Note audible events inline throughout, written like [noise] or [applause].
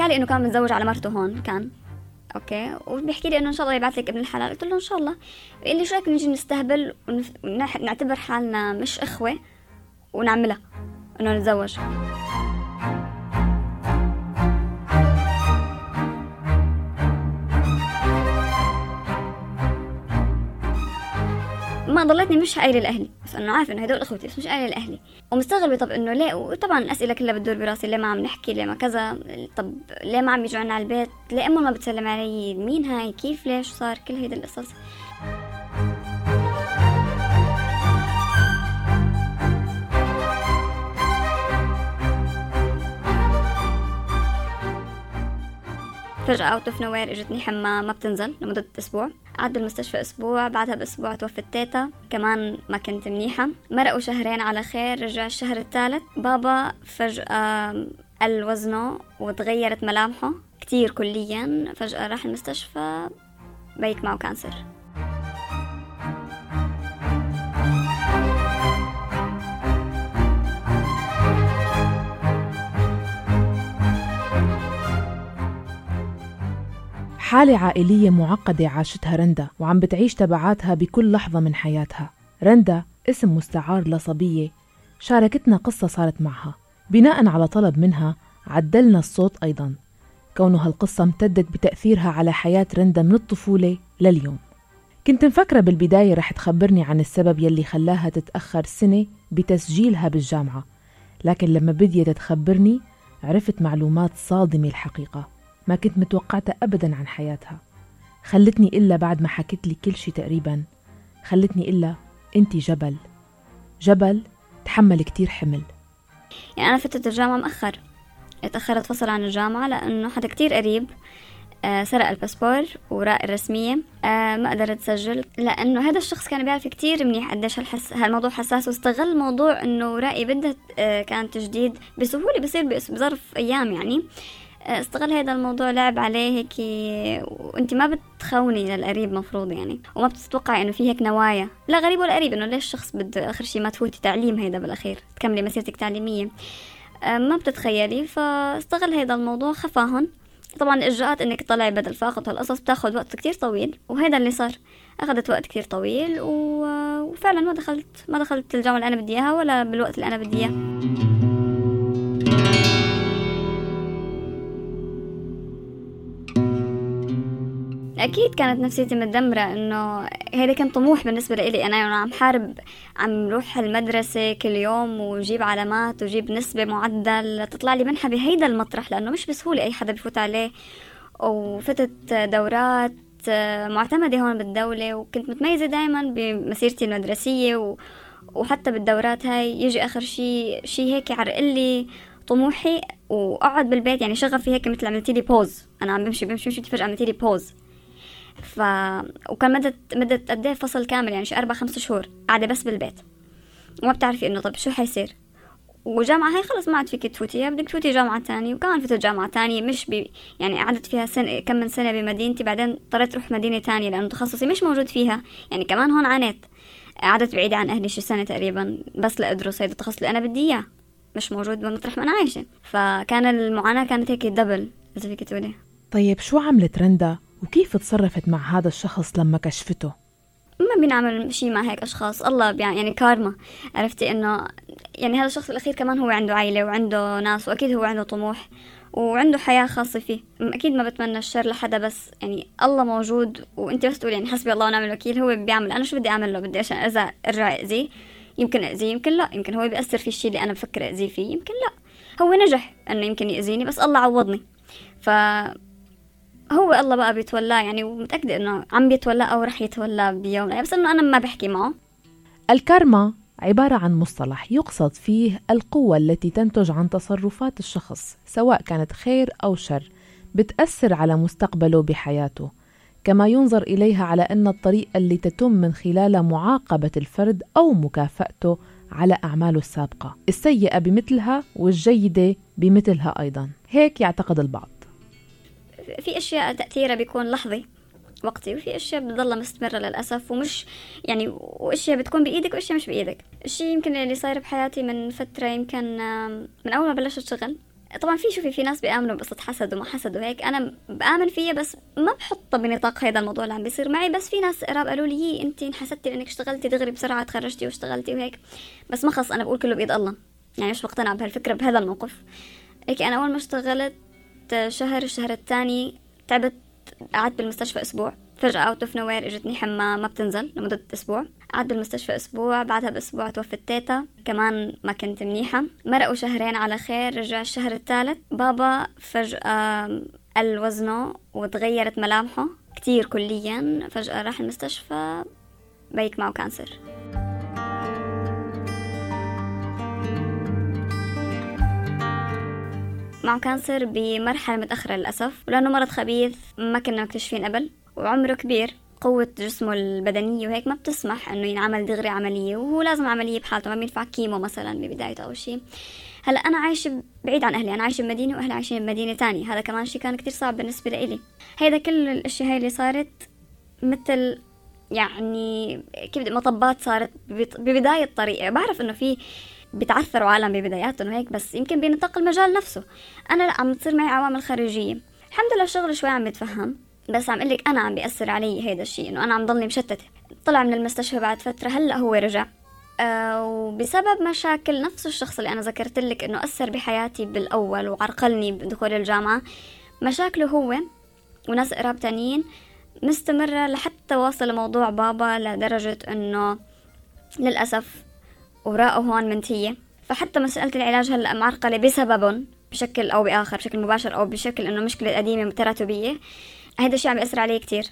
حكى لي إنه كان متزوج على مرته هون كان. أوكي؟ وبيحكي لي إنه إن شاء الله يبعث لك ابن الحلال. قلت له إن شاء الله. قال لي شو رأيك نجي نستهبل ونعتبر حالنا مش إخوة ونعملها إنه نتزوج. ما ضليتني مش قايله لأهلي. بس انه عارفة انه هدول إخوتي بس مش قايله لأهلي. ومستغربة طب إنه ليه؟ وطبعا الاسئله كلها بتدور براسي ليه ما عم نحكي؟ ليه ما كذا؟ طب ليه ما عم يجوا عنا على البيت؟ ليه امه ما بتسلم علي؟ مين هاي؟ كيف؟ ليش؟ صار؟ كل هيدا القصص. فجأة out of nowhere إجتني حمى ما بتنزل لمدة أسبوع. قعدت بالمستشفى أسبوع بعدها بأسبوع توفت تيتا كمان ما كنت منيحة. مرقوا شهرين على خير رجع الشهر الثالث. بابا فجأة قل وزنه وتغيرت ملامحه كتير كليا. فجأة راح المستشفى بيك معه كانسر. حالة عائلية معقدة عاشتها رندا وعم بتعيش تبعاتها بكل لحظة من حياتها. رندا اسم مستعار لصبية. شاركتنا قصة صارت معها. بناء على طلب منها عدلنا الصوت أيضا. كونه هالقصة امتدت بتأثيرها على حياة رندا من الطفولة لليوم. كنت مفكرة بالبداية رح تخبرني عن السبب يلي خلاها تتأخر سنة بتسجيلها بالجامعة. لكن لما بديت تخبرني عرفت معلومات صادمة الحقيقة. ما كنت متوقعتها أبدا عن حياتها. خلتني إلا بعد ما حكت لي كل شي تقريبا. خلتني إلا أنت جبل. جبل تحمل كتير حمل. يعني أنا فتت الجامعة مأخر. اتأخرت فصل عن الجامعة لأنه حدا كتير قريب آه سرق الباسبور وراء الرسمية آه ما قدرت تسجل لأنه هذا الشخص كان بيعرف كتير منيح قديش هالحس هالموضوع حساس واستغل موضوع إنه رأي بدها آه كان تجديد بسهولة بصير بظرف أيام يعني. استغل هذا الموضوع لعب عليه هيك وانت ما بتخوني للقريب مفروض يعني وما بتتوقعي إنه في هيك نوايا. لا غريب ولا قريب إنه ليش الشخص بده آخر شيء ما تفوتي تعليم هيدا بالأخير تكملي مسيرتك تعليمية. آه، ما بتتخيلي فاستغل هذا الموضوع خفاهن. طبعا الإجراءات إنك تطلعي بدل فاقد هالقصص بتاخذ وقت كتير طويل وهذا اللي صار. أخذت وقت كتير طويل وفعلا ما دخلت ما دخلت الجامعة اللي أنا بدي إياها ولا بالوقت اللي أنا بدي إياه. أكيد كانت نفسيتي متدمرة إنه هذا كان طموح بالنسبة لي أنا يعني عم حارب عم روح المدرسة كل يوم وجيب علامات وجيب نسبة معدل تطلع لي منحة بهيدا المطرح لأنه مش بسهولة أي حدا بفوت عليه. وفتت دورات معتمدة هون بالدولة وكنت متميزة دايما بمسيرتي المدرسية و... وحتى بالدورات هاي. يجي آخر شي شي هيك يعرقل لي طموحي وأقعد بالبيت. يعني شغفي هيك مثل عملتي لي pause أنا عم بمشي بمشي بمشي فجأة عملتي لي pause ف وكان مدة مدة قد إيه فصل كامل يعني شي أربع خمس شهور قاعدة بس بالبيت. وما بتعرفي إنه طب شو حيصير؟ وجامعة هاي خلص ما عاد فيك تفوتيها بدك تفوتي جامعة تانية وكمان فتت جامعة تانية مش بي يعني قعدت فيها سنة كم من سنة بمدينتي بعدين اضطريت أروح مدينة تانية لأنه تخصصي مش موجود فيها. يعني كمان هون عانيت. قعدت بعيدة عن أهلي شي سنة تقريبا بس لأدرس هيدا التخصص اللي أنا بدي إياه. مش موجود بمطرح ما أنا عايشة. فكان المعاناة كانت هيك دبل إذا فيك تقولي. طيب شو عملت رندا؟ وكيف تصرفت مع هذا الشخص لما كشفته؟ ما بينعمل شيء مع هيك أشخاص. الله يعني كارما. عرفتي إنه يعني هذا الشخص الأخير كمان هو عنده عائله وعنده ناس وأكيد هو عنده طموح وعنده حياة خاصة فيه. أكيد ما بتمنى الشر لحدا بس يعني الله موجود وأنت بس تقول يعني حسبي الله ونعم الوكيل هو بيعمل. أنا شو بدي أعمل له بدي عشان إذا أرجع أذيه يمكن أذيه يمكن لا. يمكن هو بيأثر في الشيء اللي أنا بفكر أذيه فيه يمكن لا. هو نجح إنه يمكن يأذيني بس الله عوضني. ف هو الله بقى بيتولاه يعني ومتأكدة إنه عم بيتولاه أو رح يتولاه بيوم بس إنه أنا ما بحكي معه. الكارما عبارة عن مصطلح يقصد فيه القوة التي تنتج عن تصرفات الشخص سواء كانت خير أو شر بتأثر على مستقبله بحياته. كما ينظر إليها على أن الطريقة اللي تتم من خلال معاقبة الفرد أو مكافأته على أعماله السابقة. السيئة بمثلها والجيدة بمثلها أيضا. هيك يعتقد البعض. في أشياء تأثيرها بيكون لحظي وقتي وفي أشياء بتضلها مستمرة للأسف ومش يعني وأشياء بتكون بإيدك وأشياء مش بإيدك. الشيء يمكن اللي صاير بحياتي من فترة يمكن من أول ما بلشت شغل طبعا في شوفي في ناس بيآمنوا بقصة حسد وما حسد وهيك أنا بآمن فيها بس ما بحطها بنطاق هذا الموضوع اللي عم بيصير معي. بس في ناس قراب قالوا لي أنت انحسدتي لأنك اشتغلتي دغري بسرعة تخرجتي واشتغلتي وهيك. بس ما خص أنا بقول كله بإيد الله. يعني مش مقتنعة بهالفكرة بهذا الموقف. هيك أنا أول ما اشتغلت شهر الشهر الثاني تعبت قعدت بالمستشفى أسبوع. فجأة أوت أوف نوير إجتني حمى ما بتنزل لمدة أسبوع. قعدت بالمستشفى أسبوع بعدها بأسبوع توفت تيتا. كمان ما كنت منيحة. مرقوا شهرين على خير رجع الشهر الثالث. بابا فجأة قل وزنه وتغيرت ملامحه كتير كليا. فجأة راح المستشفى بيي معه cancer معه cancer بمرحلة متأخرة للأسف ولأنه مرض خبيث ما كنا مكتشفين قبل وعمره كبير. قوة جسمه البدنية وهيك ما بتسمح إنه ينعمل دغري عملية وهو لازم عملية بحالته ما بينفع chemo مثلا ببدايته أو شيء. هلأ أنا عايشة بعيد عن أهلي أنا عايشة بمدينة وأهلي عايشين بمدينة تانية. هذا كمان شيء كان كتير صعب بالنسبة لإلي. هيدا كل الأشياء هاي اللي صارت مثل يعني كيف مطبات صارت ببداية طريقي بعرف إنه في بتعثروا عالم ببداياتهم وهيك بس يمكن بنطاق المجال نفسه. أنا لا عم تصير معي عوامل خارجية. الحمد لله الشغل شوي عم بتفهم بس عم قلك أنا عم بيأثر علي هيدا الشيء إنه أنا عم ضلني مشتتة. طلع من المستشفى بعد فترة هلأ هو رجع. أه وبسبب مشاكل نفس الشخص اللي أنا ذكرت لك إنه أثر بحياتي بالأول وعرقلني بدخول الجامعة مشاكله هو وناس قراب تانيين مستمرة لحتى واصل موضوع بابا لدرجة إنه للأسف وراءه هون منتية فحتى مسألة العلاج هلأ معرقلة بسببهم بشكل أو بآخر بشكل مباشر أو بشكل إنه مشكلة قديمة تراتبية هذا الشيء عم يأثر علي كتير.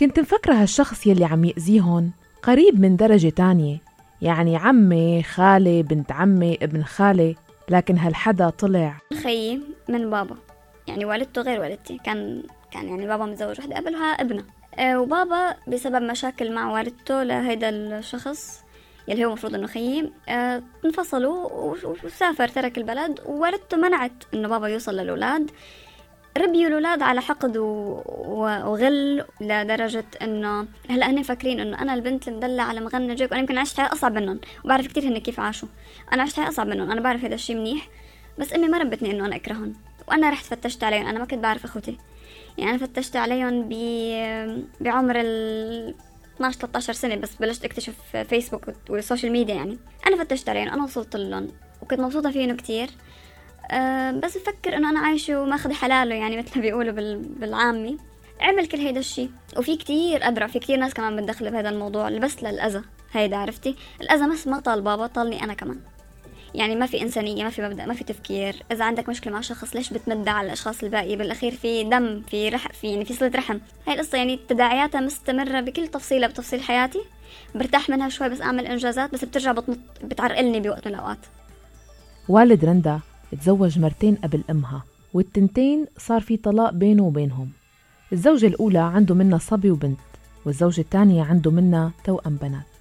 كنت مفكرة هالشخص يلي عم يأذيهن قريب من درجة تانية. يعني عمي خالي بنت عمي ابن خالي لكن هالحدا طلع. خيي من بابا. يعني والدته غير والدتي. كان كان يعني بابا متزوج وحدة قبلها ابنه أه وبابا بسبب مشاكل مع والدته لهيدا الشخص يلي هو المفروض إنه خيي أه انفصلوا وسافر ترك البلد ووالدته منعت إنه بابا يوصل للأولاد. ربيوا الأولاد على حقد وغل لدرجة إنه هلا هن فاكرين إنه أنا البنت المدلعة المغنجة وأنا يمكن عشت حياة أصعب منهم وبعرف كتير هن كيف عاشوا. أنا عشت حياة أصعب منهم أنا بعرف هذا الشيء منيح بس أمي ما ربتني إنه أنا أكرههم. وأنا رحت فتشت عليهم أنا ما كنت بعرف أخوتي. يعني أنا فتشت عليهم ب... بعمر ال 12 13 سنة بس بلشت أكتشف فيسبوك وال social media يعني. أنا فتشت عليهم أنا وصلت لهم وكنت مبسوطة فيهم كتير. أه بس بفكر إنه أنا عايشة وماخذ حلاله يعني مثل ما بيقولوا بالعامي عمل كل هيدا الشيء وفي كتير أدرى في كتير ناس كمان بتدخل بهذا الموضوع بس للأذى. هيدا عرفتي؟ الأذى بس ما طال بابا طالني أنا كمان. يعني ما في إنسانية ما في مبدأ ما في تفكير. إذا عندك مشكلة مع شخص ليش بتمدع على الأشخاص الباقي بالأخير في دم في رح في يعني في صلة رحم. هاي القصة يعني تداعياتها مستمرة بكل تفصيلة بتفصيل حياتي. برتاح منها شوي بس أعمل إنجازات بس بترجع بتنط بتعرقلني بوقت من الأوقات. والد رندا تزوج مرتين قبل أمها والتنتين صار في طلاق بينه وبينهم. الزوجة الأولى عنده منها صبي وبنت والزوجة الثانية عنده منها توأم بنات.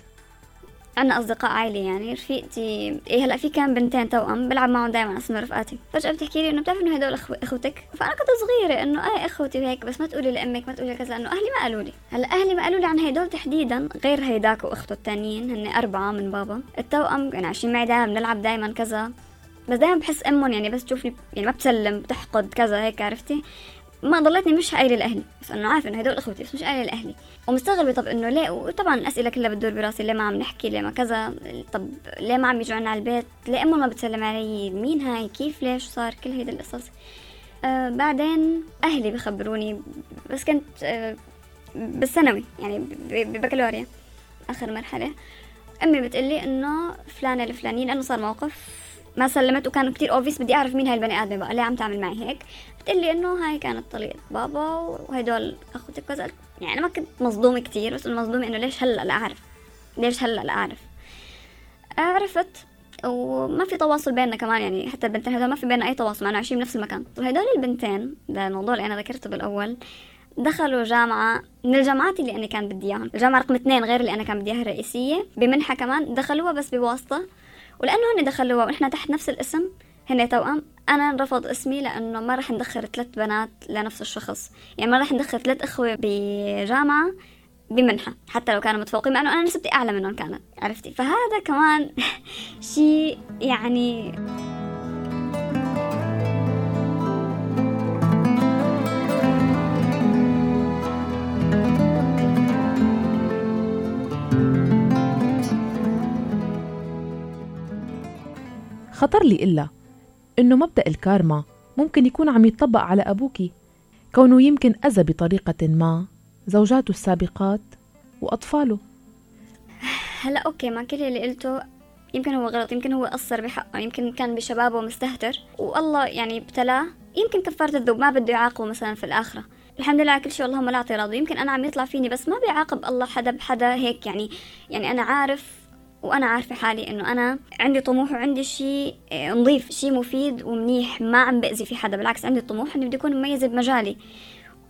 عنا أصدقاء عائلة يعني رفيقتي إيه هلأ في كان بنتين توأم بلعب معهم دائما اسمه رفقاتي. فجأة بتحكي لي إنه بتعرف إنه هدول أخو... إخوتك؟ فأنا كنت صغيرة إنه إيه إخوتي وهيك بس ما تقولي لأمك ما تقولي كذا إنه أهلي ما قالوا لي. هلأ أهلي ما قالوا لي عن هدول تحديدا غير هيداك وأخته التانيين هن أربعة من بابا. التوأم يعني عايشين معي دائما بنلعب دائما كذا. بس دائما بحس أمهم يعني بس تشوفني يعني ما بتسلم بتحقد كذا هيك عرفتي؟ ما ضليتني مش قايله لأهلي. بس انه عارفة انه هدول إخوتي بس مش قايله لأهلي. ومستغربة طب إنه ليه؟ وطبعا الأسئلة كلها بتدور براسي ليه ما عم نحكي؟ ليه ما كذا؟ طب ليه ما عم يجوا عنا على البيت؟ ليه أمهم ما بتسلم علي؟ مين هاي؟ كيف؟ ليش صار؟ كل هيدا القصص. آه بعدين أهلي بخبروني بس كنت آه بالثانوي يعني ببكالوريا آخر مرحلة. أمي بتقلي إنه فلانه الفلانيه لأنه صار موقف ما سلمت وكان كتير اوفيس بدي أعرف مين هاي البني آدمة بقى ليه عم تعمل معي هيك؟ بتقلي إنه هاي كانت طليقه بابا وهدول اخوتك كذا. يعني أنا ما كنت مصدومة كتير بس المصدومة إنه ليش هلأ لا أعرف؟ ليش هلأ لا أعرف؟ عرفت. وما في تواصل بيننا كمان يعني حتى البنتين هدول ما في بيننا أي تواصل معنا عايشين بنفس المكان. وهدول البنتين ده الموضوع اللي أنا ذكرته بالأول دخلوا جامعة من الجامعات اللي أنا كان بدي إياهم. الجامعة رقم اثنين غير اللي أنا كان بدي إياها الرئيسية بمنحة كمان دخلوها بس بواسطة. ولأنه هن دخلوها ونحن تحت نفس الاسم هن توأم. أنا رفض اسمي لأنه ما رح ندخر ثلاث بنات لنفس الشخص. يعني ما رح ندخر ثلاث إخوة بجامعة بمنحة حتى لو كانوا متفوقين مع أنه أنا نسبتي أعلى منهم كانت عرفتي؟ فهذا كمان [laughs] شيء يعني خطر لي إلا إنه مبدأ الكارما ممكن يكون عم يطبق على أبوكي كونه يمكن أذى بطريقة ما زوجاته السابقات وأطفاله. هلا أوكي ما كل اللي قلته يمكن هو غلط يمكن هو قصر بحقه يمكن كان بشبابه مستهتر. والله يعني ابتلاه يمكن كفارة الذنوب ما بده يعاقبه مثلا في الآخرة. الحمد لله على كل شيء اللهم لا اعتراض. يمكن أنا عم يطلع فيني بس ما بيعاقب الله حدا بحدا هيك يعني. يعني أنا عارف وأنا عارفة حالي إنه أنا عندي طموح وعندي شيء آه، نظيف شيء مفيد ومنيح ما عم بأذي في حدا بالعكس عندي طموح اني بدي اكون مميزه بمجالي.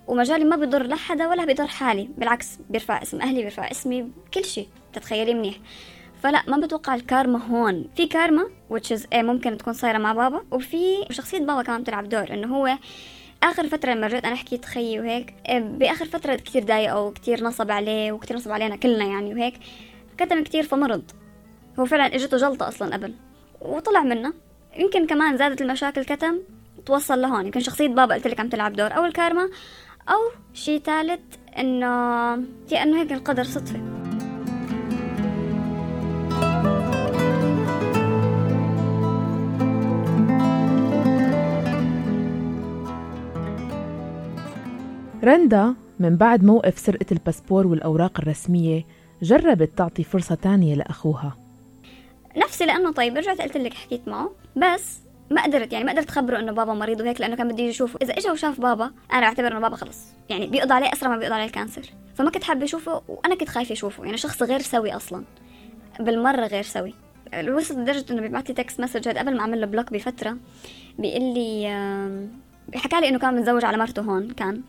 ومجالي ما بيضر لحدا ولا بيضر حالي بالعكس بيرفع اسم أهلي بيرفع اسمي كل شيء تتخيلي منيح. فلا ما بتوقع الكارما هون. في كارما which is إيه ممكن تكون صايرة مع بابا وفي شخصية بابا كمان بتلعب دور إنه هو آخر فترة لما رجعت أنا حكيت خيي وهيك إيه، بآخر فترة كثير ضايقه وكثير نصب عليه وكثير نصب علينا كلنا يعني وهيك كتم كثير فمرض. هو فعلا إجته جلطة أصلا قبل وطلع منها. يمكن كمان زادت المشاكل كتم توصل لهون يمكن شخصية بابا قلت لك عم تلعب دور أو الكارما أو شيء ثالث إنه إنه هيك القدر صدفة. رندا من بعد موقف سرقة الباسبور والأوراق الرسمية جربت تعطي فرصة تانية لأخوها. نفسي لأنه طيب رجعت قلت لك حكيت معه بس ما قدرت يعني ما قدرت اخبره إنه بابا مريض وهيك لأنه كان بده يشوفه. إذا اجى وشاف بابا أنا بعتبر إنه بابا خلص. يعني بيقضى عليه أسرع ما بيقضى عليه ال cancer. فما كنت حابة أشوفه وأنا كنت خايفة أشوفه. يعني شخص غير سوي أصلا. بالمرة غير سوي. وصلت لدرجة إنه بيبعث لي text message هذا قبل ما أعمل له block بفترة بيقول لي حكى لي إنه كان متزوج على مرته هون كان.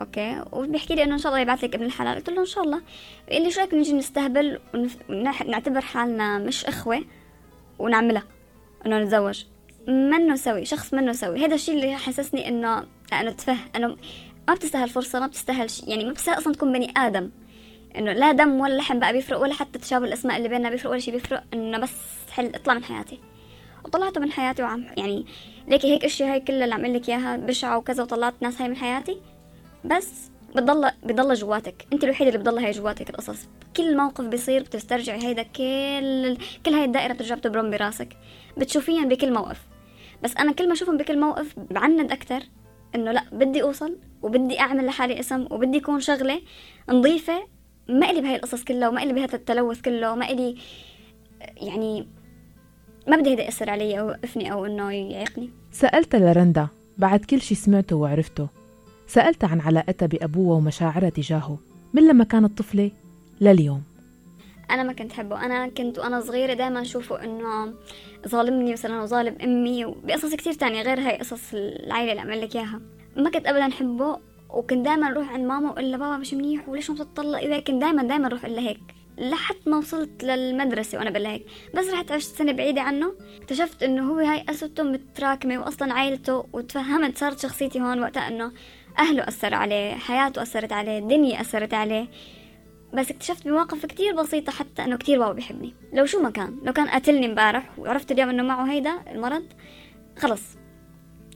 أوكي؟ وبيحكي لي إنه إن شاء الله يبعث لك ابن الحلال. قلت له إن شاء الله. بيقول لي شو رأيك نجي نستهبل ونعتبر حالنا مش إخوة ونعملها إنه نتزوج. منو سوي شخص منو سوي. هذا الشيء اللي حسسني إنه أنا تفه إنه ما بتستاهل فرصة ما بتستاهل شيء يعني ما بتستاهل أصلا تكون بني آدم. إنه لا دم ولا لحم بقى بيفرق ولا حتى تشابه الأسماء اللي بيننا بيفرق ولا شيء بيفرق. إنه بس حل اطلع من حياتي. وطلعته من حياتي وعم يعني ليكي هيك اشياء هاي كلها اللي عم لك إياها بشعة وكذا وطلعت ناس هاي من حياتي. بس بتضل بتضل جواتك. انت الوحيدة اللي بتضل هي جواتك القصص. كل موقف بيصير بتسترجعي هيدا كل كل هاي الدائرة بترجع بتبرم براسك. بتشوفيهم بكل موقف. بس أنا كل ما أشوفهم بكل موقف بعند أكثر إنه لا بدي أوصل وبدي أعمل لحالي اسم وبدي اكون شغلة نظيفة ما إلي بهاي القصص كلها وما إلي بهذا التلوث كله وما إلي يعني ما بدي هيدا يأثر علي أو يوقفني أو إنه يعيقني. سألت لرندا بعد كل شي سمعته وعرفته سألت عن علاقتها بأبوها ومشاعرها تجاهه. من لما كانت طفلة لليوم؟ أنا ما كنت حبه أنا كنت وأنا صغيرة دائما أشوفه إنه ظالمني مثلا وظالم أمي وبقصص كتير تانية غير هاي قصص العائلة اللي عمل لك إياها. ما كنت أبدا حبه وكنت دائما أروح عند ماما وأقول لها بابا مش منيح وليش ما بتطلق كنت دائما دائما أروح لها هيك. لحد ما وصلت للمدرسة وأنا بقول هيك. بس رحت عشت سنة بعيدة عنه. اكتشفت إنه هو هاي قصته متراكمة وأصلا عائلته وتفهمت صارت شخصيتي هون وقتها إنه أهله أثروا عليه حياته أثرت عليه الدنيا أثرت عليه. بس اكتشفت بمواقف كتير بسيطة حتى إنه كتير بابا بيحبني. لو شو ما كان لو كان قاتلني امبارح وعرفت اليوم إنه معه هيدا المرض خلص.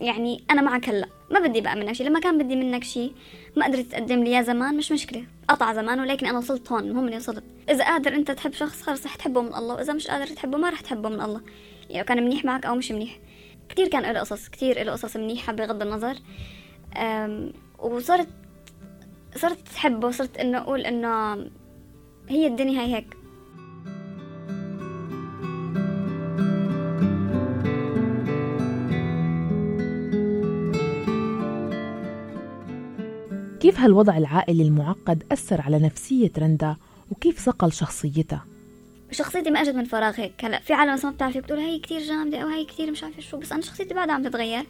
يعني أنا معك هلأ. ما بدي بقى منك شيء لما كان بدي منك شيء ما قدرت تقدم لي زمان مش مشكلة. قطع زمان ولكن أنا وصلت هون المهم إني وصلت. إذا قادر أنت تحب شخص خلص رح تحبه من الله. واذا مش قادر تحبه ما رح تحبه من الله. يعني كان منيح معك أو مش منيح. كتير كان له قصص كتير له قصص منيحة بغض النظر. وصرت صرت تحبه وصرت إنه أقول إنه هي الدنيا هاي هيك كيف هالوضع العائلي المعقد أثر على نفسية رندا وكيف صقل شخصيتها؟ شخصيتي ما اجت من فراغ هيك. هلا في عالم ما بتعرفي بتقول هي كتير جامدة أو هي كتير مش عارفة شو بس أنا شخصيتي بعدها عم تتغير.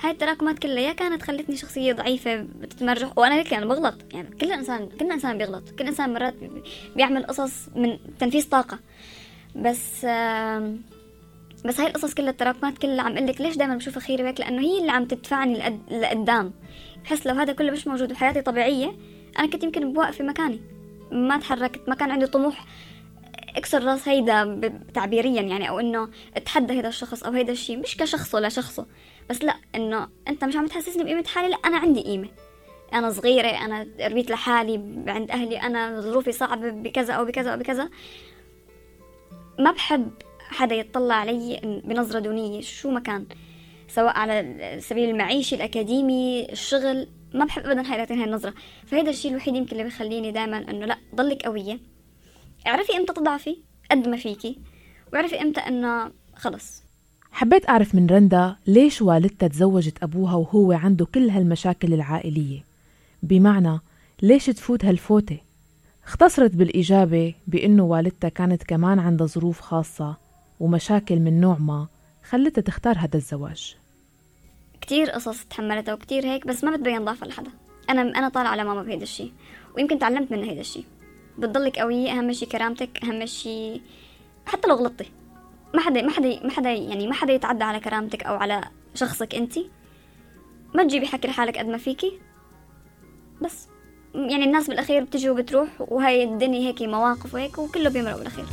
هاي التراكمات كلها يا كانت خلتني شخصية ضعيفة بتتمرجح. وأنا هيك أنا بغلط يعني كل إنسان كل إنسان بيغلط. كل إنسان مرات بيعمل قصص من تنفيذ طاقة. بس بس هاي القصص كلها التراكمات كلها عم أقول لك ليش دائما بشوفها خير هيك لأنه هي اللي عم تدفعني لقدام. بحس لو هذا كله مش موجود وحياتي طبيعية أنا كنت يمكن بوقف مكاني. ما تحركت ما كان عندي طموح. أكسر راس هيدا تعبيريا يعني أو إنه اتحدى هيدا الشخص أو هيدا الشيء مش كشخصه لشخصه بس لا إنه أنت مش عم تحسسني بقيمة حالي لا أنا عندي قيمة. أنا صغيرة أنا ربيت لحالي عند أهلي أنا ظروفي صعبة بكذا أو بكذا أو بكذا. ما بحب حدا يطلع علي بنظرة دونية شو ما كان سواء على السبيل المعيشي الأكاديمي الشغل ما بحب أبدا هاي هاي النظرة. فهذا الشيء الوحيد يمكن اللي بيخليني دائما إنه لا ضلك قوية. اعرفي إمتى تضعفي؟ قد ما فيكي. واعرفي إمتى إنه خلص. حبيت أعرف من رندا ليش والدتها تزوجت أبوها وهو عنده كل هالمشاكل العائلية. بمعنى ليش تفوت هالفوتة؟ اختصرت بالإجابة بأنه والدتها كانت كمان عندها ظروف خاصة ومشاكل من نوع ما خلتها تختار هذا الزواج. كتير قصص تحملتها وكتير هيك بس ما بتبين ضعفها لحدا. أنا أنا طالعة على ماما بهيدا الشيء ويمكن تعلمت منها هيدا الشيء بتضلك قوية أهم شيء كرامتك أهم شيء حتى لو غلطتي. ما حدا ما حدا ما حدا يعني ما حدا يتعدى على كرامتك أو على شخصك أنت ما تجيبي حكي لحالك قد ما فيكي. بس يعني الناس بالأخير بتجي وبتروح وهاي الدنيا هيك مواقف وهيك وكله بيمرق بالأخير.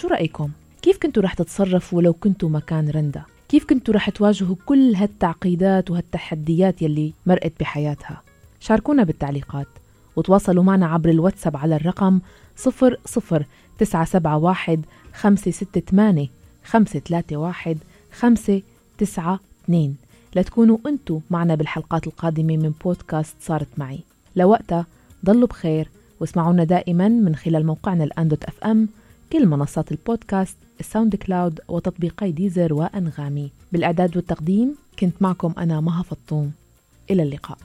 شو رأيكم؟ كيف كنتوا رح تتصرفوا لو كنتوا مكان رندا؟ كيف كنتوا رح تواجهوا كل هالتعقيدات وهالتحديات يلي مرقت بحياتها؟ شاركونا بالتعليقات وتواصلوا معنا عبر الواتساب على الرقم 00971 568 531 592 لتكونوا أنتوا معنا بالحلقات القادمة من بودكاست صارت معي لوقتها ضلوا بخير واسمعونا دائما من خلال موقعنا الآن dot FM كل منصات ال podcast ال SoundCloud وتطبيقي Deezer وأنغامي. بالإعداد والتقديم كنت معكم أنا مها فطوم. إلى اللقاء.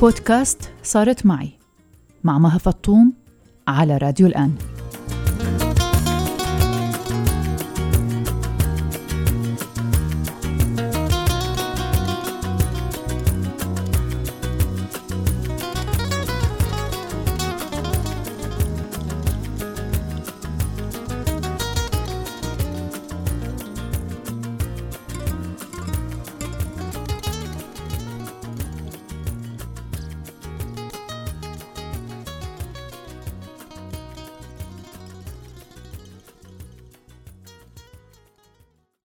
بودكاست صارت معي مع مها فطوم على راديو الآن.